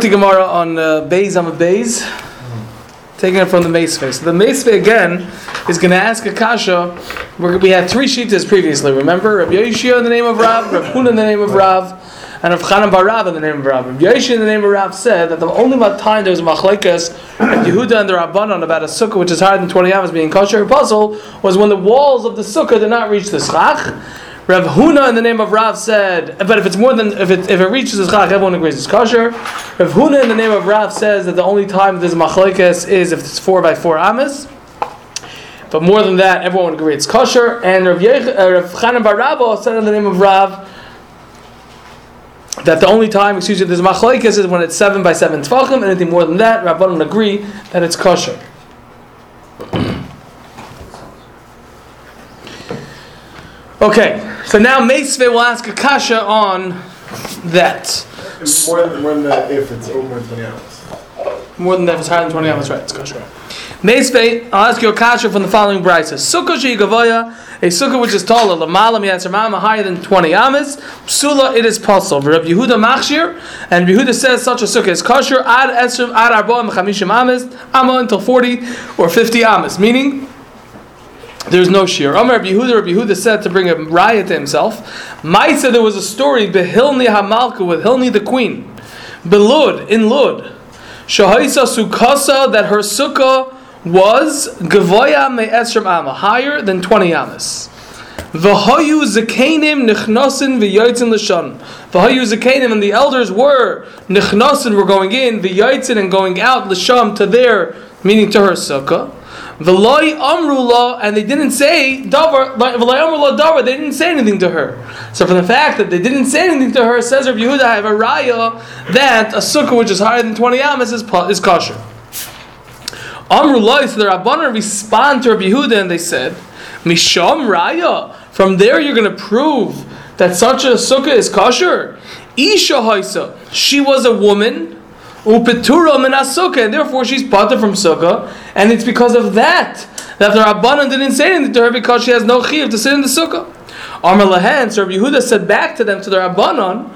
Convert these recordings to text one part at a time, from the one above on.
Zok Gemara on uh, Beis Amad Beis, taking it from the Meisvei. So the Meisvei again is going to ask a kasha. We're, we had three shitas previously. Remember, Rav Yoshia in the name of Rav, Rav Huna in the name of Rav, and Rav Chanan Bar Rabba in the name of Rav. Rav Yoshia in the name of Rav said that the only time there was a machlekes Yehuda and the Rabbanon about a sukkah which is higher than 20 hours being kosher puzzle was when the walls of the sukkah did not reach the schach. Rav Huna in the name of Rav said, but if it's more than if it if it reaches the schach, everyone agrees it's kosher. Rav Huna in the name of Rav says that the only time there's machlekes is if it's four by four amas. But more than that, everyone agrees it's kosher. And Rav, Yech, uh, Rav Chanan said in the name of Rav that the only time, excuse me, there's machlekes is when it's seven by seven tefachim. Anything more than that, Rabbanon agree that it's kosher. Okay, so now Meisve will ask a kasha on that. More than, more than that if it's over 20 hours. More than that, if it's higher than 20 hours, right? It's kosher. Meisve, I'll ask you a kasha from the following brisa. Sukkah she'igavoya, a sukkah which is taller, lamala miyatzamama, higher than 20 amas. Psula, it is possible. Rabbi Yehuda machshir, and Yehuda says such a sukkah is kosher, ad esrim, ad arba, mechamishim amas, amma until 40 or 50 amas. Meaning, there's no shear. Amar Rabbi Yehuda, Rabbi Yehuda said to bring a riot to himself. Maisa, there was a story, Behilni Hamalka, with Hilni the queen. Belud, in Lud. Shahaisa Sukasa, that her sukkah was Gavoya me Esrim Amma, higher than 20 Amas. V'hayu zekanim nichnasin v'yotzin l'shon. V'hayu zekanim, and the elders were nichnasin, were going in, v'yotzin, and going out l'sham to their, meaning to her sukkah. V'loi amrula, and they didn't say davar. Davar. They didn't say anything to her. So from the fact that they didn't say anything to her, says Rabbi Yehuda, I have a raya that a sukkah which is higher than twenty amas is is kosher. Amrullah, so the Rabbanan respond to Rabbi Yehuda and they said, Misham raya. From there you're going to prove that such a sukkah is kosher. Isha haisa. She was a woman. Upetura min sukkah, and therefore she's pata from sukkah, and it's because of that that the Rabbanan didn't say anything to her because she has no chiv to sit in the sukkah. Amar lahen, so Rabbi Yehuda said back to them to the Rabbanan,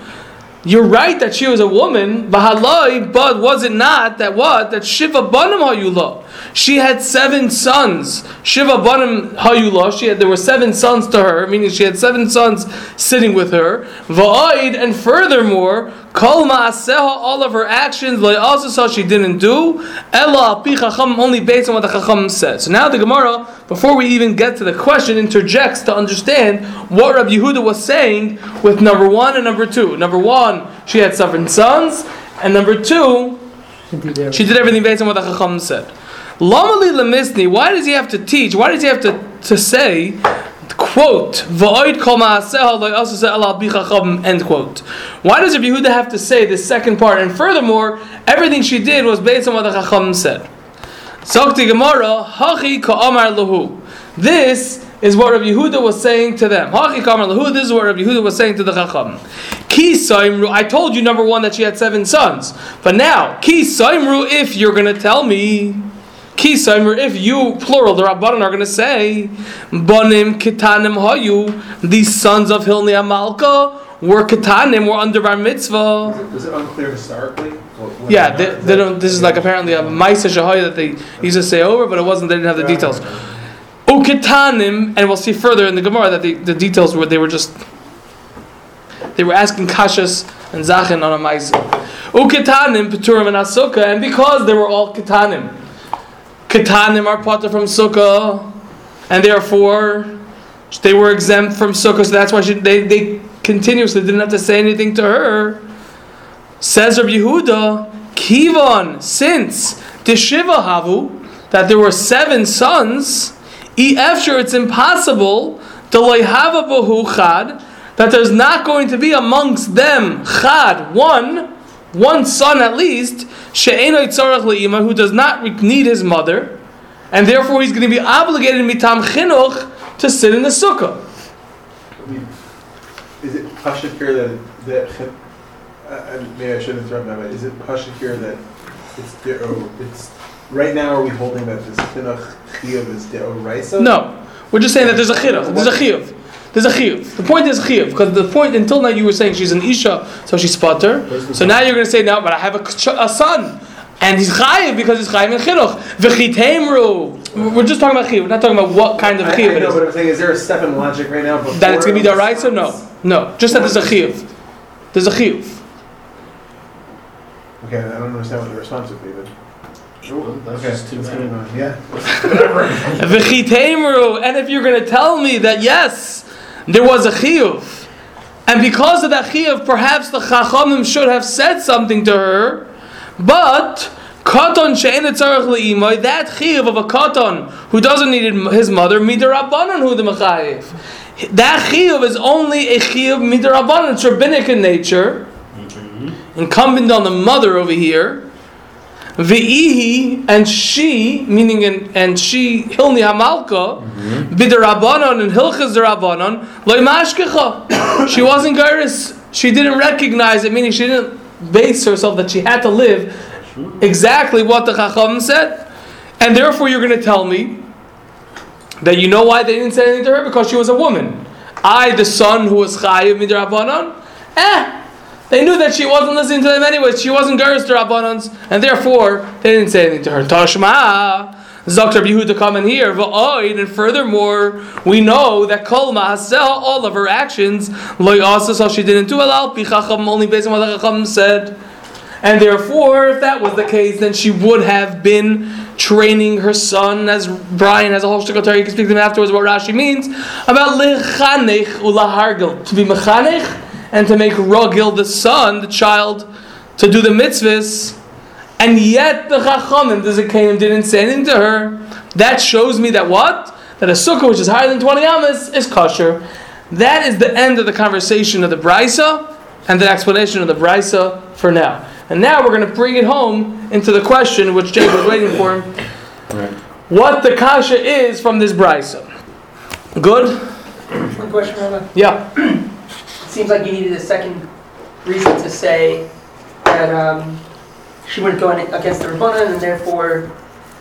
you're right that she was a woman, Bahalai, but was it not that what? That Shiva Banim Hayula. She had seven sons. Shiva Banim Hayula. She had there were seven sons to her, meaning she had seven sons sitting with her. Va'id, and furthermore, Kol Ma'aseha, all of her actions, saw she didn't do. Ella Pi Chacham, only based on what the Chacham says. So now the Gemara, before we even get to the question, interjects to understand what Rabbi Yehuda was saying with number one and number two. Number one, she had seven sons, and number two, she did everything based on what the Chacham said. Lamali lemisni. Why does he have to teach? Why does he have to, to say, quote, end quote. Why does Rabbi Yehuda have to say this second part? And furthermore, everything she did was based on what the Chacham said. This is what Rabbi Yehuda was saying to them. This is what Rabbi Yehuda was saying to the Chacham. Ki saimru. I told you number one that she had seven sons, but now ki saimru. If you're going to tell me. Kisaimer, if you, plural, the Rabbanan are going to say, Bonim Kitanim Hayu, these sons of Hilni Amalka were Kitanim, were under Bar Mitzvah. Is it unclear historically? what Yeah, they, they don't, this is like apparently a Maisa Shahaya that they used to say over, but it wasn't, they didn't have the details. Ukitanim, and we'll see further in the Gemara that the, the details were, they were just, they were asking Kashas and Zachin on a Maisa. Ukitanim, Peturim and Asuka, and because they were all Kitanim, Ketanim are potter from Sukkah, and therefore they were exempt from Sukkah, so that's why she, they, they continuously didn't have to say anything to her. Says Rabbi Yehuda, Kivon, since Deshiva Havu, that there were seven sons, e after it's impossible, Deloihava Bahu Chad, that there's not going to be amongst them Chad, one, one son at least, she'enoi tzarach le'ima, who does not need his mother, and therefore he's going to be obligated mitam chinuch to sit in the sukkah. I mean, Is it Pasha here that, that, uh, maybe I shouldn't interrupt now, but is it Pasha here that it's, oh, it's, right now are we holding that this Chinuch Chiyuv is Deoraisa? No, we're just saying that there's a chinuch. There's a chiyuv. There's a chiyuv. The point is chiyuv because the point until now you were saying she's an isha, so she's sputter. So now you're going to say no, but I have a, a son, and he's chayiv because he's chayiv in chinuch. V'chitemru. We're just talking about chiyuv. We're not talking about what kind of I, I chiyuv it know, is. but I'm saying, is there a step in logic right now? That it's going to be before daraisa? No, no. Just that there's a chiyuv. There's a chiyuv. Okay, I don't understand what the response would be, but. That's Okay, just too let's bad. move on. Yeah. V'chitemru. And if you're going to tell me that yes, there was a chiyuv, and because of that chiyuv, perhaps the chachamim should have said something to her, but katon she'en etzarech le'imoy, that chiyuv of a katon who doesn't need his mother, midarabanan hu the mechayiv. That chiyuv is only a chiyuv midarabanan. It's rabbinic in nature, mm-hmm. incumbent on the mother over here. Ve'ihi and she, meaning and, and she Hilni Hamalka, bidarabanon and Hilchas darabanon loy mashkecha. She wasn't gairis. She didn't recognize it, meaning she didn't base herself that she had to live exactly what the Chacham said, and therefore you're going to tell me that you know why they didn't say anything to her because she was a woman. I, the son who was chayiv midarabanon, eh. They knew that she wasn't listening to them anyways. She wasn't Geras to Rabbanans, and therefore they didn't say anything to her. Tashma, Zaktar Yehuda come in here. V'oid, and furthermore, we know that Kol Ma'aseh, all of her actions, Lo Yasa, so she didn't do Alal Pichacham, only based on what the Chacham said. And therefore, if that was the case, then she would have been training her son, as Brian has a whole shtickle you can speak to him afterwards what Rashi means, about lechanech ulahargel, to be mechanech, and to make Rogil the son, the child, to do the mitzvahs, and yet the Chachamim, the Zakanim, didn't say anything to her. That shows me that what? That a sukkah which is higher than 20 amas is kosher. That is the end of the conversation of the Brisa and the explanation of the Brisa for now. And now we're going to bring it home into the question which Jake was waiting for. Him. What the kasha is from this Brisa. Good? One question, Rabbi. Yeah. It seems like you needed a second reason to say that um, she wouldn't go in against the Rabbanan and therefore,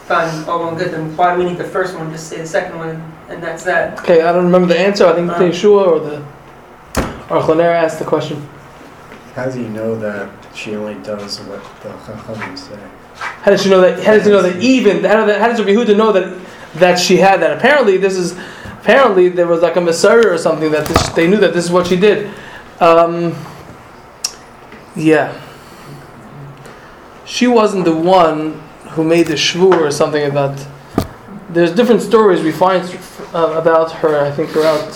fine, all well, good. Then why do we need the first one? Just say the second one, and that's that. Okay, I don't remember the answer. I think the Uh. Yeshua or the or Chonera asked the question. How do you know that she only does what the Chachamim say? How does she know that? How does she know that even? How did, how does Rabbi Yehuda know that that she had that? Apparently, this is apparently there was like a Messiah or something that this, they knew that this is what she did. Um, yeah, she wasn't the one who made the shvur or something about. There's different stories we find uh, about her. I think throughout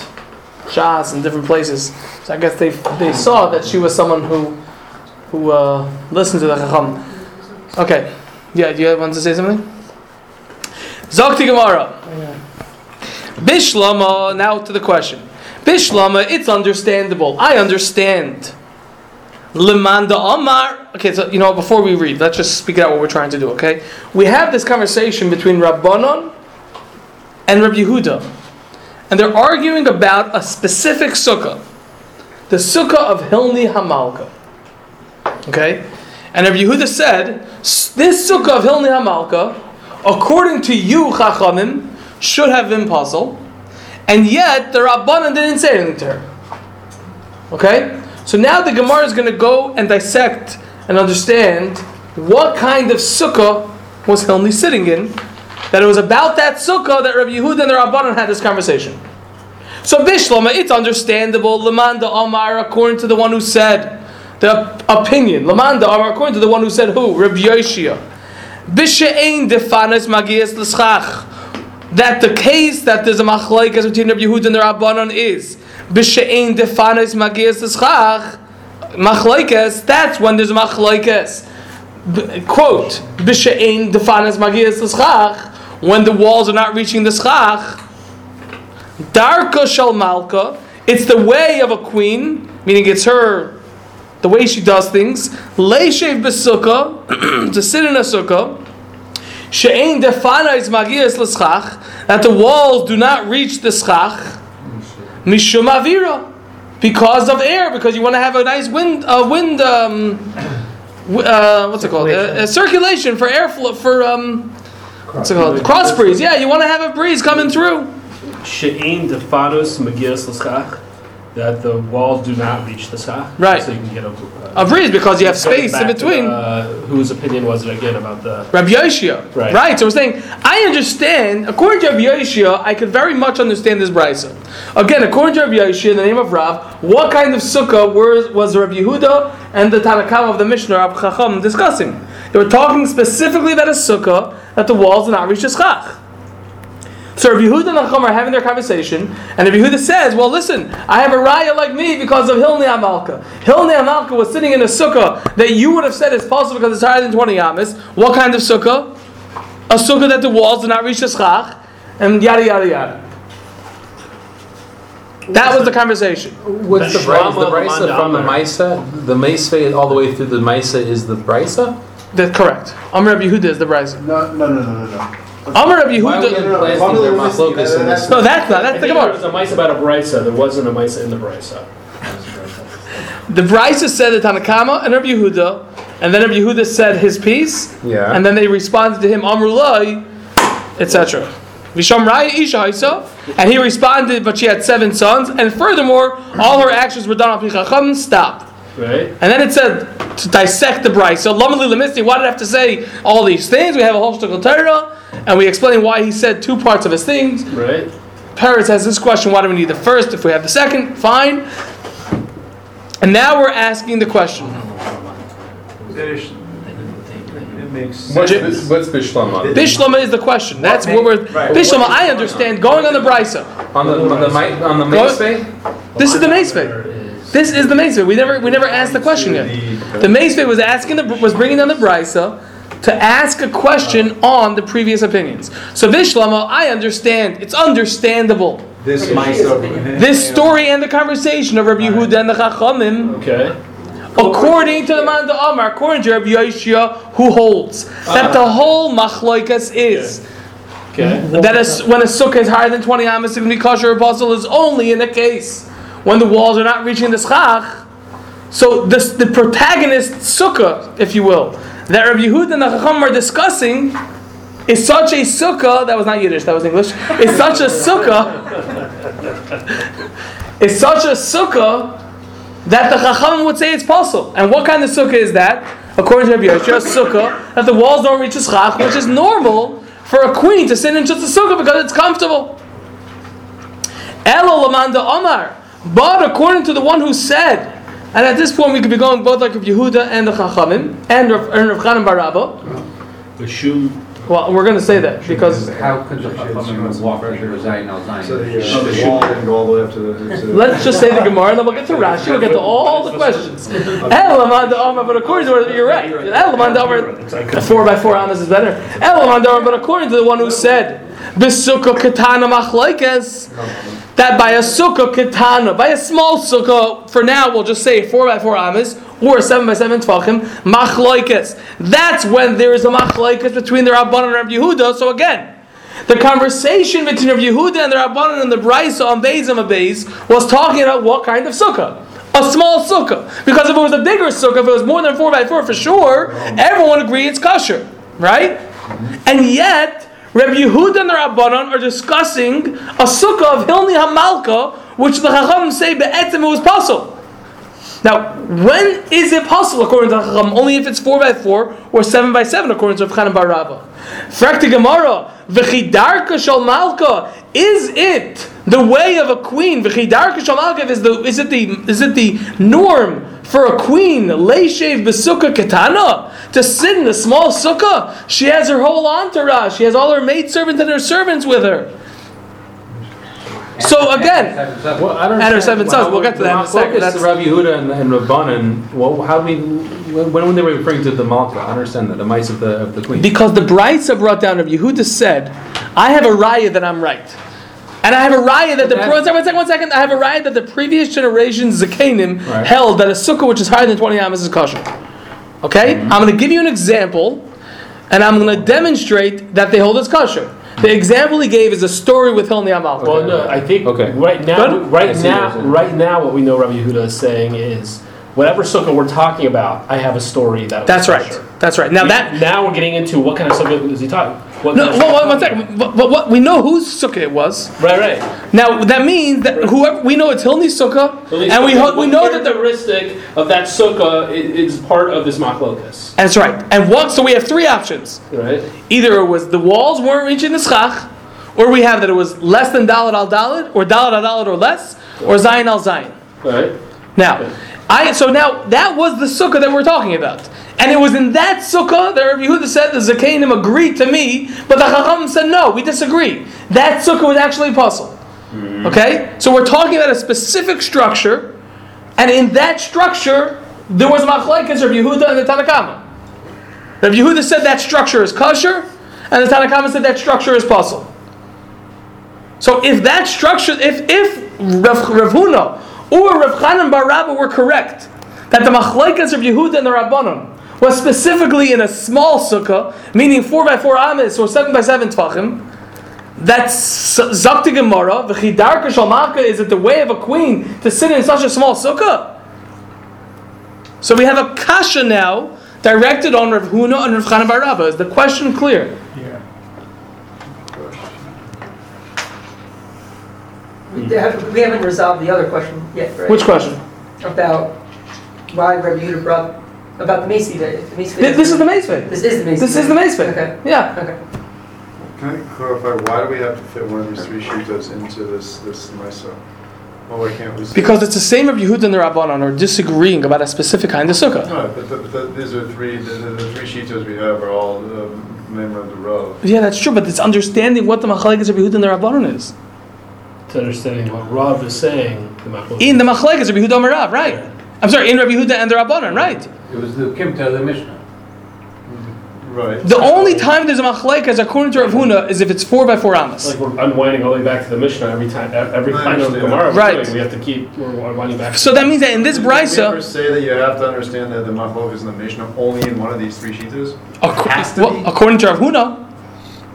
Shas and different places. So I guess they they saw that she was someone who who uh, listened to the Chacham. Okay. Yeah, do you want to say something? Zokti Gemara. Bishlama, now to the question. Bishlama, it's understandable. I understand. Lemanda Amar. Okay, so you know, before we read, let's just speak out what we're trying to do, okay? We have this conversation between Rabbanon and Rabbi Yehuda. And they're arguing about a specific sukkah. The sukkah of Hilni Hamalka. Okay? And Rabbi Yehuda said, this sukkah of Hilni Hamalka, according to you, Chachamim, should have been puzzle, and yet the Rabbanan didn't say anything to her. Okay? So now the Gemara is going to go and dissect and understand what kind of sukkah was Hilni sitting in, that it was about that sukkah that Rabbi Yehuda and the Rabbanan had this conversation. So Bishlama, it's understandable, Lamanda Amar, according to the one who said, the opinion, Lamanda Amar, according to the one who said who? Rabbi Yoshia. Bishe'ein defanes magias l'schach. That the case that there's a machlaikas between Rabbi Yehuda and the Rabbanon is Bishe'ein defanes magias l'schach. Machlaikas, that's when there's a machlaikas. B- Quote, Bishe'ein defanes magias l'schach. When the walls are not reaching the schach. Darka shal malka. It's the way of a queen, meaning it's her, the way she does things. Leishev besukkah, to sit in a sukkah. She'ein defana is magias l'schach, that the walls do not reach the schach. Mishum avira, because of air, because you want to have a nice wind, uh, wind, um, uh, what's it called? Uh, uh, circulation for airflow, for, um, what's it called? Cross breeze. Yeah, you want to have a breeze coming through. she'ein defados magias l'schach, that the walls do not reach the schach. Right. So you can get a. Uh, Agrees because you have space in back to, between. uh, whose opinion was it again about the? Rabbi Yoshia. Right. So we're saying, I understand, according to Rabbi Yoshia, I could very much understand this brisa. Again, according to Rabbi Yoshia, in the name of Rav, what kind of sukkah was, was Rabbi Yehuda and the Tanakam of the Mishnah, Rabbi Chacham, discussing? They were talking specifically about a sukkah that the walls do not reach the schach. So Rabbi Yehuda and Chacham are having their conversation, and Rabbi Yehuda says, "Well, listen, I have a raya like me because of Hilni Amalka. Hilni Amalka was sitting in a sukkah that you would have said is possible because it's higher than twenty amas. What kind of sukkah? A sukkah that the walls do not reach the schach, and yada yada yada. That was the conversation. What's the, The bri- is the Shlama brisa from the Amanda. Maisa? The Maisa all the way through the Maisa is the brisa? That's correct. Amr Rabbi Yehuda is the brisa. No, no, no, no, no, no. Amr Rabbi Why are we Yehuda. getting no, planting Family their Listening, in this? that's- No, that's not. I That's the think there was Gemara. a mice about a brisa. There wasn't a mice in the brisa. The brisa said the Tanakama and Rabbi Yehuda, and then Rabbi Yehuda said his piece. Yeah. And then they responded to him, Amrulai, etc. Visham Raya Isha Haisa, and he responded, but she had seven sons, and furthermore, all her actions were done on Pichacham, stop. Right. And then it said to dissect the bride. So Lamali Lamisti, why did I have to say all these things? We have a whole shtickle Torah, and we explain why he said two parts of his things. Right. Paris has this question: Why do we need the first if we have the second? Fine. And now we're asking the question. It makes What's, sense. what's Bishlama? Bishlama is the question. That's what we're. Right. Bishlama, I understand. Going on the brisa. On the on the mi- on the Go- Maisa? This is the Meisvei. This is the Meisvei. We never we never asked the question yet. The Meisvei was asking the was bringing down the brisa to ask a question on the previous opinions. So Bishlama, I understand. It's understandable. This Okay, she is mice opinion. This story and the conversation of Rabbi Yehuda and the Chachamim, Okay. according to the man the Amar, according to Rabbi Yoshia, who holds that the whole machloikas is Okay. that a, when a sukkah is higher than 20 amas, it can be kosher or puzzle is only in the case when the walls are not reaching the schach. So this, the protagonist sukkah, if you will, that Rabbi Yehuda and the Chacham are discussing is such a sukkah, that was not Yiddish, that was English, is such a sukkah, is such a sukkah that the Chacham would say it's possible. And what kind of sukkah is that? According to Rabbi Yoshua, sukkah that the walls don't reach the schach, which is normal for a queen to sit in just a sukkah because it's comfortable. Elo lamanda Omar. But according to the one who said, and at this point we could be going both like Rav Yehuda and the Chachamim and Rav, and Rav Chanan Barabba. The shoe. Well, we're going to say that because How could the Chachamim walk into Zayin al So Zayin? the, uh, the wall didn't go all the way up to the. to let's just say the Gemara, and then we'll get to Rashi. We'll get to all the questions. El lamanda Omar, but according to you're right. El lamanda Omar, four by four amas is better. El lamanda Omar, but according to the one who said, B'sukkah katana machlaikas. that by a sukkah kitana, by a small sukkah, for now we'll just say four by four amas or seven by seven tvachim, machloikas. That's when there is a machloikas between the Rabbanan and Rabbi Yehuda. So again, the conversation between Rabbi Yehuda and the Rabbanan and the Brisa on Beis and was talking about what kind of sukkah. A small sukkah. Because if it was a bigger sukkah, if it was more than four by four for sure, everyone agreed it's kosher. Right? And yet, Rabbi Yehuda and the Rabbanon are discussing a sukkah of Hilni Hamalka, which the Chacham say be'etzim it was possible. Now, when is it possible according to the Chacham? Only if it's four by four or seven by seven, according to Rav Chanan Bar Rabba. Frakti Gemara, v'chidarka shal malka. Is it the way of a queen? V'chidarka shal malka is the is it the is it the norm for a queen? Leishev b'sukkah ketana to sit in a small sukkah. She has her whole entourage. She has all her maidservants and her servants with her. So again, Well, I don't And her understand. seven sons. We'll get to that in a second. That's- Rabbi Yehuda and, and Rabbanan. Well, how do we? When, when they were referring to the Malka, I understand that the mice of the of the queen. Because the Brisa brought down of Yehuda said, I have a raya that I'm right. And I have a riot that the one second, one second, one second. I have a raya that the previous generation's Zakanim Right. held that a sukkah which is higher than 20 amas is kosher. Okay? Mm-hmm. I'm going to give you an example, and I'm going to demonstrate that they hold it's kosher. The example he gave is a story with Hilni Amal. Well, no, I think Okay. right now, Good. Right what now, right now, what we know Rabbi Yehuda is saying is whatever sukkah we're talking about, I have a story that. That's right. kosher. That's right. Now that now we're getting into what kind of sukkah is he talking? What No, well, one, one second. But, but what we know whose sukkah it was. Right, right. Now that means that whoever we know it's Hilni's sukkah, and we ho- we know that the characteristic of that sukkah is part of this machlokas, that's right. And what? So we have three options. right? Either it was the walls weren't reaching the schach, or we have that it was less than dalit al dalit, or dalit al dalit or less, or zayin al zayin. Right. Now, I so now that was the sukkah that we're talking about, and it was in that sukkah that Rabbi Yehuda said the Zakainim agreed to me, but the Chacham said no, we disagree. That sukkah was actually puzzle. Hmm. Okay, so we're talking about a specific structure, and in that structure there was machlekes Rabbi Yehuda and the Tanakama. Rabbi Yehuda said that structure is kosher, and the Tanakama said that structure is puzzle. So if that structure, if if Rav, Rav Huna or Rav Chanan Bar Rabba were correct, that the machlekes of Yehuda and the Rabbanon was specifically in a small sukkah, meaning four by four amis or seven by seven tvachim, that's Zakti Gemara. The Chidarka Shalmaka is it the way of a queen to sit in such a small sukkah? So we have a kasha now directed on Rav Huna and Rav Chanan Bar Rabba. Is the question clear? Yeah. We have- we haven't resolved the other question yet, right? Which question? About why Rabbi Yehuda brought, about the Macy Day. the Macy Day. This, this is the Mace This is the Macy This is Day. the Mace Okay, Yeah. okay. Can I clarify, why do we have to fit one of these three shitas into this, this MISA? Well, why can't we? say- Because it's the same of Yehud and the Rabbanon are disagreeing about a specific kind of sukkah. No, but, the- but the- these are three, the, the the three shitas we have are all, um, member of the row. Yeah, that's true, but it's understanding what the machlekes of Yehud and the Rabbanon is. To understanding what Rav is saying, the. In the machlekes of Yehud and Rav, right? I'm sorry, in Rabbi Yehuda and the Rabbanon, right? It was the Kimta, the Mishnah. Right. The only time there's a machlekes according to Rav Huna is if it's four by four amas. Like we're unwinding all the way back to the Mishnah every time, every I kind of understand. Gemara Right. doing, we have to keep we're unwinding back. So that means that in this Did we ever say that you have to understand that the machlok is in the Mishnah only in one of these three shitas? acco- has to well, according to Rav Huna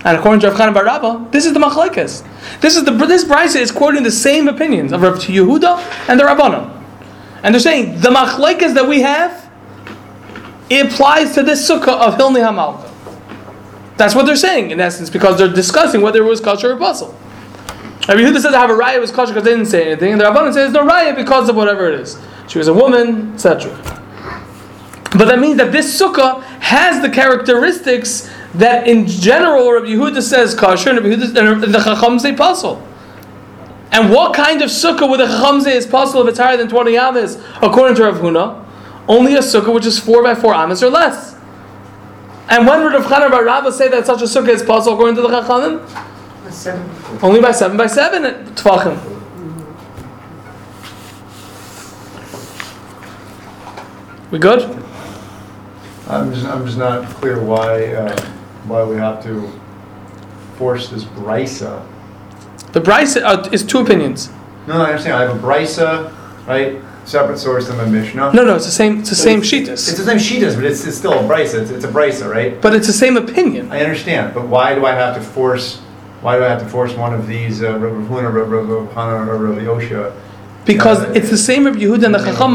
and according to Rav Chanan Bar Rabba, this is the machlekes. This is the this brisa is quoting the same opinions of Rav Yehuda and the Rabbanon, and they're saying the machlekes that we have it applies to this sukkah of Hilni Hamalka. That's what they're saying in essence because they're discussing whether it was kosher or puzzle. Rabbi Yehuda says I have a raya was kosher because they didn't say anything, and the Rabbanon says no raya because of whatever it is. She was a woman, etc. But that means that this sukkah has the characteristics that in general Rabbi Yehuda says kosher and, Yehuda, and the Chacham say puzzle. And what kind of sukkah would the Chacham say is puzzle if it's higher than 20 amas according to Rav Huna? Only a sukkah which is 4 by 4 amas or less. And when would Rav Chanan Bar Rabba say that such a sukkah is puzzle according to the Chachamim? Only by 7 by 7 tvachim. We good? I'm just, I'm just not clear why, uh, why we have to force this brisa. The Bryce uh, is two opinions. No, no, I understand, I have a brisa, right, separate source than my Mishnah. No, no, it's the same. It's the same It's shitas, the same shitas, but it's, it's still a brisa, it's, it's a brisa, right? but it's the same opinion. I understand, but why do I have to force, why do I have to force one of these, uh, Rav Huna, Rav Rav Hana, or Rav Yosha? Because Yeah, it's the same Rabbi Yehuda and the Chacham.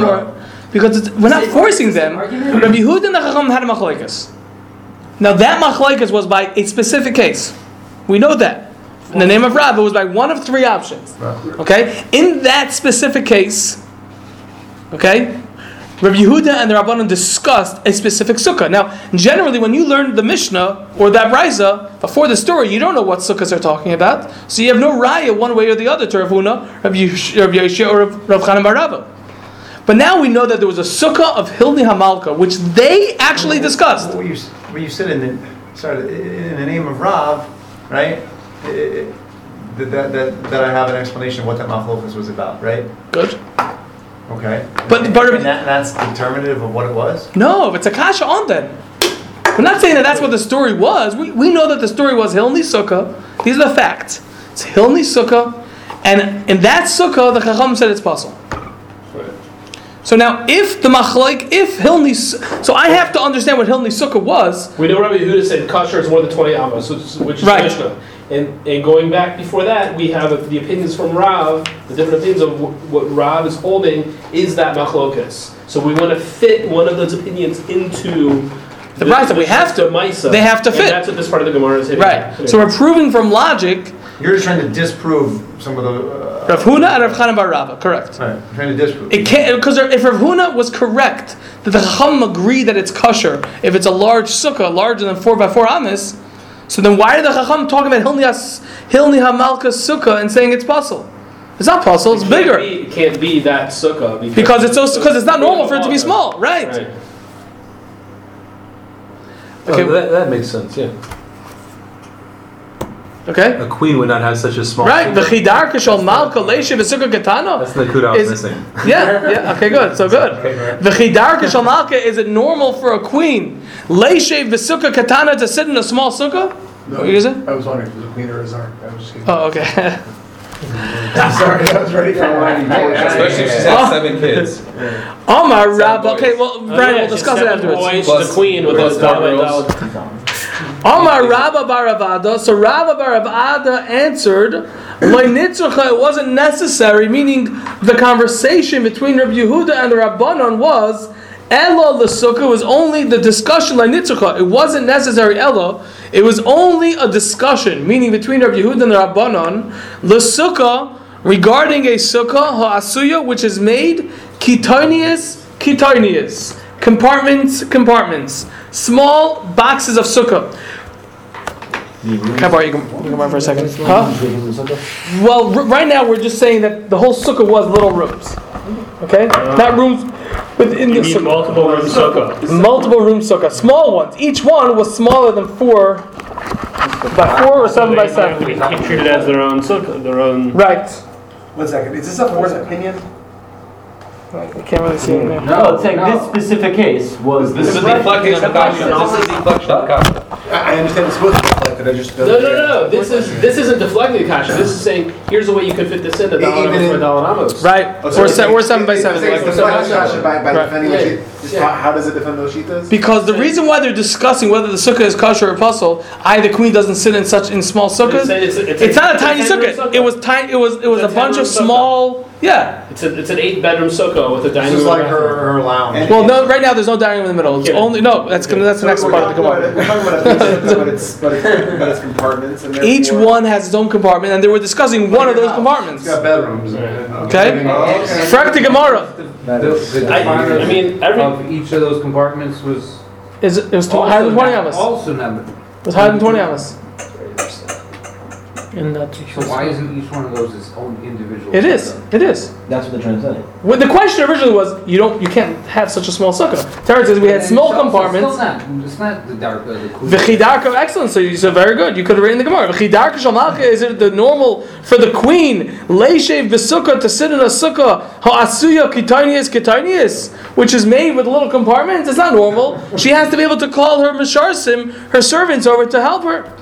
because it's, we're not forcing them. Rabbi Yehuda and the Chacham had a machlekes. Now that machlekes was by a specific case. We know that. In the name of Rav, it was by one of three options. Okay? In that specific case, okay, Rabbi Yehuda and the Rabbanon discussed a specific sukkah. Now, generally, when you learn the Mishnah or that Brisa before the story, you don't know what sukkahs are talking about, so you have no raya one way or the other to Rav Huna, Rabbi Yeshua, or Rav Rav Chanan Bar Rabba. But now we know that there was a sukkah of Hilni Hamalka, which they actually discussed. What you, what you said in the, sorry, in the name of Rav, right? i- i- That, that, that, that I have an explanation of what that machlokas was about, right? Good. Okay. But- but- And that, that's determinative of what it was? No, it's a kasha on then. We're not saying that that's what the story was. We, we know that the story was Hilni Sukkah. These are the facts. It's Hilni Sukkah, and in that Sukkah, the Chacham said it's possible. So now, if the machlaik, if Hilni, so I have to understand what Hilni Sukkah was. We know Rabbi Yehuda said kosher is more than 20 amos, which is- Right. Mishnah. And, and going back before that, we have the opinions from Rav, the different opinions of what Rav is holding is that machlokas. So we want to fit one of those opinions into The Brisa, we have to. Misa. They have to And fit. that's what this part of the Gemara is hitting. Right. So we're proving from logic You're just trying to disprove some of the. Uh, Rav Huna and Rav Chanan Bar Rabba. Correct. Right, trying to disprove. It can't because if Rav Huna was correct that the Chacham agree that it's kosher if it's a large sukkah larger than four by four amis, so then why did the Chacham talking about Hilni Has- Hilni Hamalka sukkah and saying it's puzzle? It's not puzzle. It's It bigger be- It can't be that sukkah because, because it's so because it's not normal for it to be small, right? Right. Okay. Oh, that, that makes sense. Yeah, Okay. a queen would not have such a small. Right. The sukkah. chidar kishal malka leisha v'sukkah katana. That's the kuda I was Is- missing. Yeah, yeah, okay, good, so good. The chidar kishal malka, is it normal for a queen, leisha v'sukkah katana, to sit in a small sukkah? No, What is it? I was wondering if it was a queen or a czar. I was just kidding. Oh, okay. I'm Sorry, I was ready for one. Especially if she's had seven oh. kids. Omar Seven Rabba, okay, well, Oh, Brian, yeah, we'll discuss it seven afterwards. boys, Plus- the queen with those the four diamond girls. dollar. Omar Rabba bar Rav Ada, so Rabba bar Rav Ada answered, "My nitzrucha, it wasn't necessary, meaning the conversation between Rabbi Yehuda and the Rabbanon was, Ella l'sukkah was only the discussion. It wasn't necessary Ella. It was only a discussion, meaning between Rabbi Yehuda and the Rabbanon, l'sukkah regarding a sukkah ha'asuya which is made kitonius kitonius compartments compartments small boxes of sukkah. Can I borrow you can, you can borrow for a second? Huh? Well, r- right now we're just saying that the whole sukkah was little rooms. Okay? Uh, Not rooms within the sukkah. multiple room sukkah. Multiple room sukkah. Small ones. Each one was smaller than four by four or seven by seven. can treat it as their own sukkah, their own. Right. One second, is this a fourth opinion? I can't really see it now. No, it's like this specific case was. This is deflecting on the kasha. This is deflection on the kasha. I I understand it's supposed to be reflected, I just. No, no, no, no. This is this isn't deflecting the kasha. This is saying here's a way you could fit this in the Even dollar in- by dollar amos. Right. Oh, so Or, it's se- like- or seven by it's seven. like Like the the flag seven. kasha by, by Right. defending Yeah. the sheet. Just Yeah. how, how does it defend those sheetas? Because the reason why they're discussing whether the sukkah is kosher or puzzle, I the queen doesn't sit in such in small sukkahs. It's, it's, It's not a tiny 10-room sukkah. It was tiny. It was it was a a bunch of 10-room sukkah. small. Yeah. It's, a, it's an eight bedroom sukkah with a dining This is room. like and bathroom. her, her lounge. Well, no. Right now, there's no dining room in the middle. It's Yeah. only no. That's gonna. That's the next we're part of the talking about, Gemara. we're talking about a big but it's, but it's, but it's compartments and therefore. Each one has its own compartment, and they were discussing one of those compartments. It's got bedrooms. and- Okay. Oh, okay. Frak the Gemara The, the I, definer I mean, every of each of those compartments was is it was tw- also higher than twenty num- amas. Also numbered. It was higher than twenty amas. In that. So why isn't each one of those its own individual? It is. sukkah? It is. That's what they're trying to say. Well, the question originally was you don't you can't have such a small sukkah. Terrence says we had small it's also compartments. Still not, it's not the dark, uh, the cool. V'chidarka, excellent. So you said very good. You could have written the Gemara. V'chidarka shamalka is it the normal for the queen leishev v'sukkah to sit in a sukkah ha'asuya kitanius kitanius, which is made with little compartments? It's not normal. She has to be able to call her misharsim, her servants, over to help her.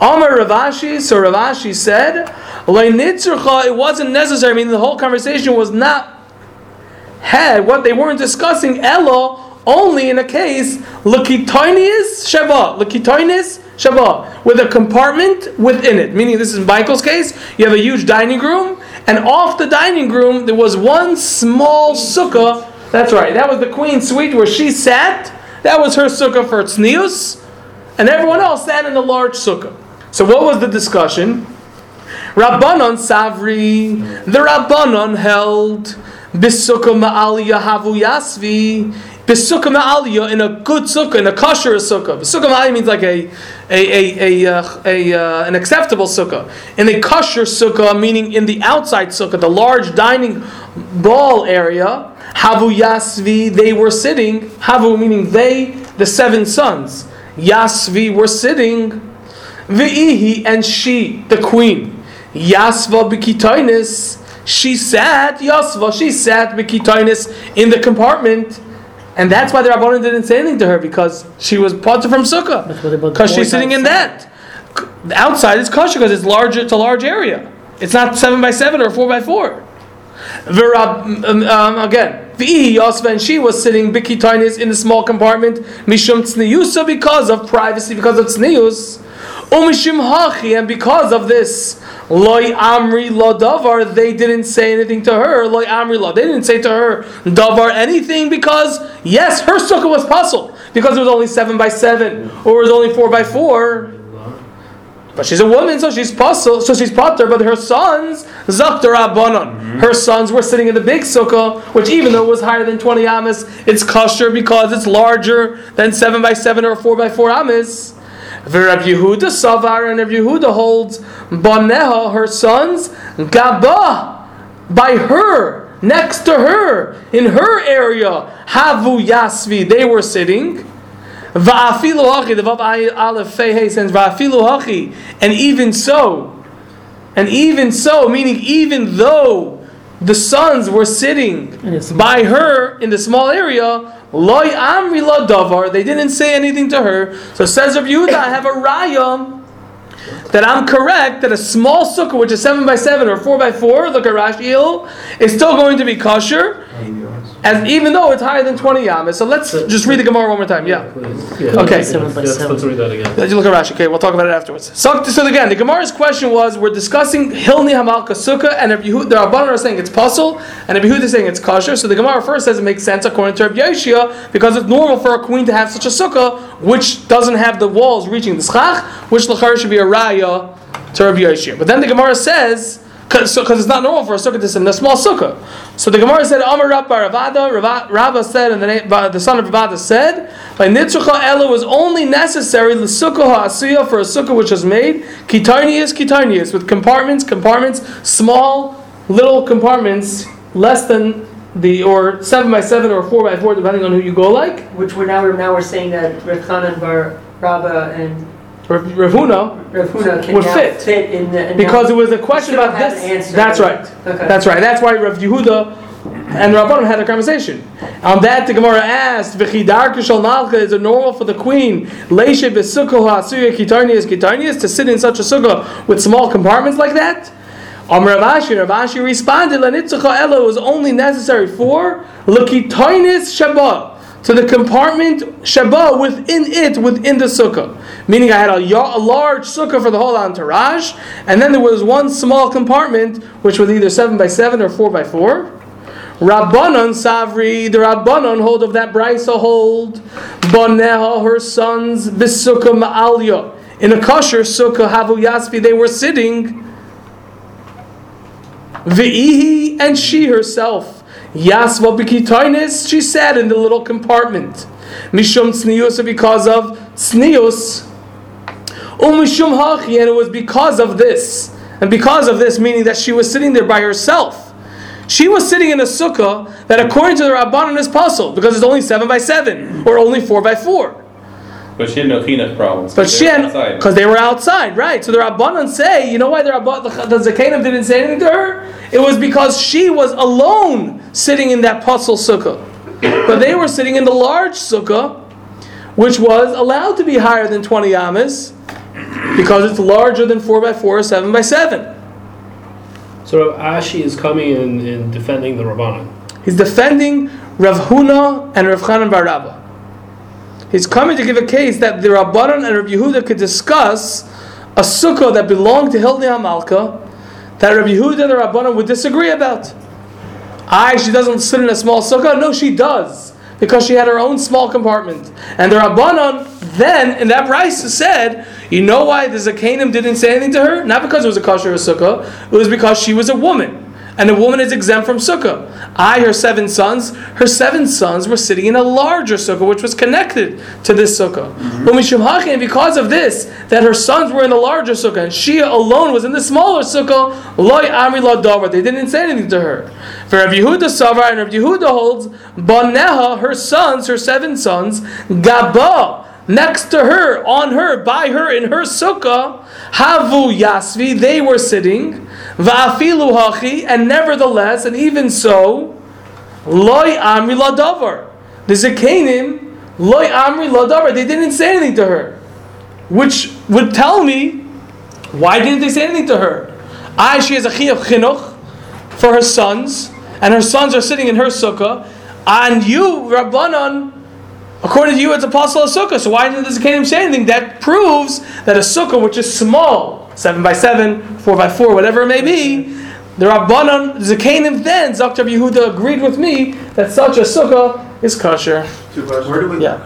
Amar Rav Ashi. So Rav Ashi said. It wasn't necessary. I mean, the whole conversation was not had what they weren't discussing Elo only in a case Lakitoinius Shaba. Lakitoinius Shaba. With a compartment within it. Meaning this is Michael's case, you have a huge dining room, and off the dining room there was one small sukkah. That's right, that was the queen's suite where she sat. That was her sukkah for tznius, and everyone else sat in the large sukkah. So what was the discussion? Rabbanon Savri, the Rabbanon held Bisukkah Ma'aliyah Havu Yasvi, Bisukkah Ma'aliyah in a good sukkah, in a kosher sukkah. Bisukkah Ma'aliyah means like a, a, a, a, uh, a, uh, an acceptable sukkah. In a kosher sukkah, meaning in the outside sukkah, the large dining ball area, Havu Yasvi, they were sitting, Havu meaning they, the seven sons. Yasvi were sitting, Ve'ihi, and she, the queen. Yasva b'kitoinis, she sat, Yasva, she sat b'kitoinis in the compartment. And that's why the Rabbanon didn't say anything to her, because she was part from Sukkah. Because she's sitting in that. Outside is kosher because it's larger, it's a large area. It's not 7 by 7 or 4 by 4 Virab, um, um, again, V'ihi and she was sitting b'kitoinis in the small compartment, Mishum tzniusa, because of privacy, because of tznius. Umishim hachi, and because of this, loy amri lo davar, they didn't say anything to her. Loy amri lo, they didn't say to her davar anything because yes, her sukkah was puzzle. because it was only seven by seven or it was only four by four. But she's a woman, so she's puzzled, so she's potter. But her sons, zakter abanon, mm-hmm. her sons were sitting in the big sukkah, which even though it was higher than twenty amas, it's kosher because it's larger than seven by seven or four by four amas. Rabbi Yehuda savar and Rabbi Yehuda holds baneha, her sons, gaba, by her, next to her, in her area, havu yasvi, they were sitting. Va'afilu hachi, the vav aleph fei hey says va'afilu hachi, and even so, and even so, meaning even though the sons were sitting by her in the small area, loy amri la davar, they didn't say anything to her. So says Rabbi Yehuda, I have a raya that I'm correct that a small sukkah, which is seven by seven or four by four, look at Rashi, is still going to be kosher, and even though it's higher than twenty yamas. So let's just read the Gemara one more time. Yeah. Okay. Let's, let's read that again. Let's look at Rashi. Okay, we'll talk about it afterwards. So, so again, the Gemara's question was: We're discussing Hilni Hamalka Sukkah, and Rabbi Yehuda, the Rabbanan are saying it's puzzle, and Rabbi Yehuda is saying it's kosher. So the Gemara first says it makes sense according to Rabbi Yeshua because it's normal for a queen to have such a sukkah which doesn't have the walls reaching the schach, which lachar should be a raya to Rabbi Yeshua. But then the Gemara says. Because so, it's not normal for a sukkah to sit in a small sukkah. So the Gemara said, Amar Rabba Ravada, Rava- said, and the, name, the son of Ravada said, by Nitzrucha Ela was only necessary the sukkah ha'asiyah for a sukkah which was made, kitarnius, kitarnius, with compartments, compartments, small, little compartments, less than the, or 7 by 7 or 4 by 4 depending on who you go like. Which we're now, we're now we're saying that Rav Chanan Bar Rabba and Rav Huna, Rav Huna Would fit. fit in the. because it was a question about this. an. That's right. Okay. That's right. That's why Rav Yehuda and Rabbanim had a conversation. On that, the Gemara asked, "V'chidar kishal malcha is it normal for the queen leishe b'sukkah ha'asuya kitarnias kitarnias to sit in such a sukkah with small compartments like that?" Amar Rav Ashi, Ravashi responded, "Lanitzcha elo was only necessary for lekitainis shabbat." To the compartment Shabbat within it, within the sukkah. Meaning, I had a, a large sukkah for the whole entourage, and then there was one small compartment, which was either 7 by 7 or 4 by 4 Rabbanon Savri, the Rabbanon hold of that Brisa hold, Boneha, her sons, Bisukkah Ma'alya. In a kosher sukkah, Havu Yaspi, they were sitting. Ve'ihi, and she herself. Yasva Bikitainis, she sat in the little compartment. Mishum Tznius, because of Tznius. Umishum Hachi, and it was because of this. And because of this, meaning that she was sitting there by herself. She was sitting in a sukkah that, according to the Rabbanon, is puzzled because it's only seven by seven or only four by four. But she had no chinuch problems. But she had outside. because they were outside, right? So the Rabbanon say, you know why the Rabban, the, the Zakanim didn't say anything to her? It was because she was alone sitting in that puzzle sukkah, but they were sitting in the large sukkah, which was allowed to be higher than twenty amas because it's larger than four by four or seven by seven. So Ashi is coming in and defending the Rabbanan. He's defending Rav Huna and Rav Chanan Bar Rabba. He's coming to give a case that the Rabbanan and Rabbi Yehuda could discuss a sukkah that belonged to Hilni Hamalka that Rabbi Yehuda and the Rabbanan would disagree about. I, she doesn't sit in a small sukkah. No, she does. Because she had her own small compartment. And the Rabbanan then, in that price, said, you know why the Zakanim didn't say anything to her? Not because it was a kosher sukkah, it was because she was a woman. And a woman is exempt from sukkah. I, her seven sons, her seven sons were sitting in a larger sukkah, which was connected to this sukkah. Mm-hmm. Hachi, and because of this, that her sons were in the larger sukkah, and she alone was in the smaller sukkah, loy amri la davar. They didn't say anything to her. For Rav Yehuda Savar, and Rav Yehuda holds, Baneha, her sons, her seven sons, Gaba, next to her, on her, by her, in her sukkah, Havu Yasvi, they were sitting, Va'afilu Hachi, and nevertheless, and even so, Loi Amri Ladavar. The Zakanim, Loi Amri Ladavar, they didn't say anything to her. Which would tell me, why didn't they say anything to her? I, she has a of Chinuch for her sons, and her sons are sitting in her sukkah, and you, Rabbanon, According to you, it's apostle of sukkah. So why didn't the Zakanim say anything? That proves that a sukkah, which is small, seven by seven, four by four, whatever it may be, the Rabbanon, the Zakanim then, Zaktar Yehuda agreed with me that such a sukkah is kosher. Two questions. Where do we? Yeah.